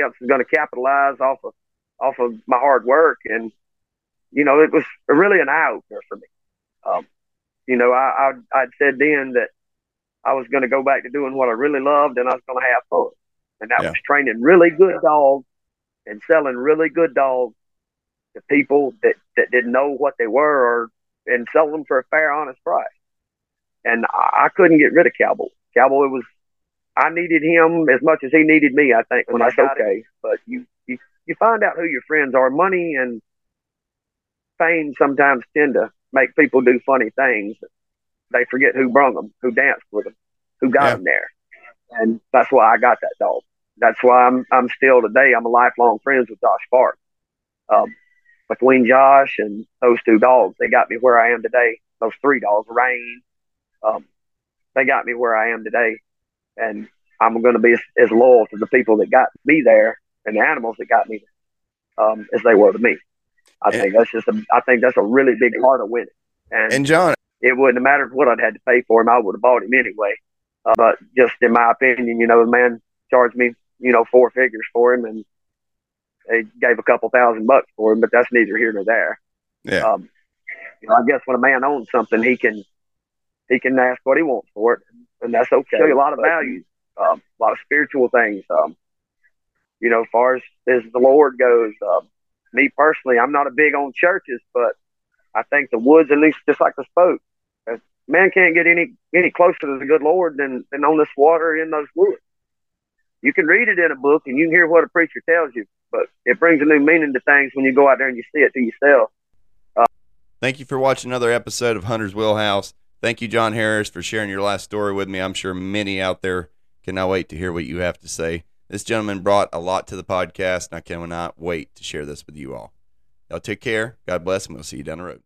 else is going to capitalize off of off of my hard work, and you know, it was really an eye opener for me. Um, you know, I, I I'd said then that I was going to go back to doing what I really loved, and I was going to have fun, and that Yeah. was training really good dogs and selling really good dogs to people that that didn't know what they were, or and sell them for a fair, honest price. And I, I couldn't get rid of Cowboy. Cowboy was I needed him as much as he needed me. I think when I got okay. okay, but you you you find out who your friends are. Money and fame sometimes tend to make people do funny things. They forget who brung them, who danced with them, who got Yeah. them there, and that's why I got that dog. That's why I'm I'm still today. I'm a lifelong friends with Josh Park. Um, between Josh and those two dogs, they got me where I am today. Those three dogs, Rain, um, they got me where I am today, and I'm going to be as, as loyal to the people that got me there and the animals that got me there um, as they were to me. I And- think that's just a, I think that's a really big part of winning. And, And John, it wouldn't have mattered what I'd had to pay for him. I would have bought him anyway. Uh, but just in my opinion, you know, the man charged me, you know, four figures for him and they gave a couple thousand bucks for him, but that's neither here nor there. yeah, Um, you know, I guess when a man owns something, he can he can ask what he wants for it, and that's okay. Show you a lot of values, um, a lot of spiritual things. Um, you know, as far as, as the Lord goes, um, me personally, I'm not a big on churches, but I think the woods, at least, just like the spoke, uh, man can't get any any closer to the good Lord than than on this water in those woods. You can read it in a book and you can hear what a preacher tells you, but it brings a new meaning to things when you go out there and you see it to yourself. Thank you for watching another episode of Hunter's Wheelhouse. Thank you, John Harris, for sharing your last story with me. I'm sure many out there cannot wait to hear what you have to say. This gentleman brought a lot to the podcast, and I cannot wait to share this with you all. Y'all take care. God bless, and we'll see you down the road.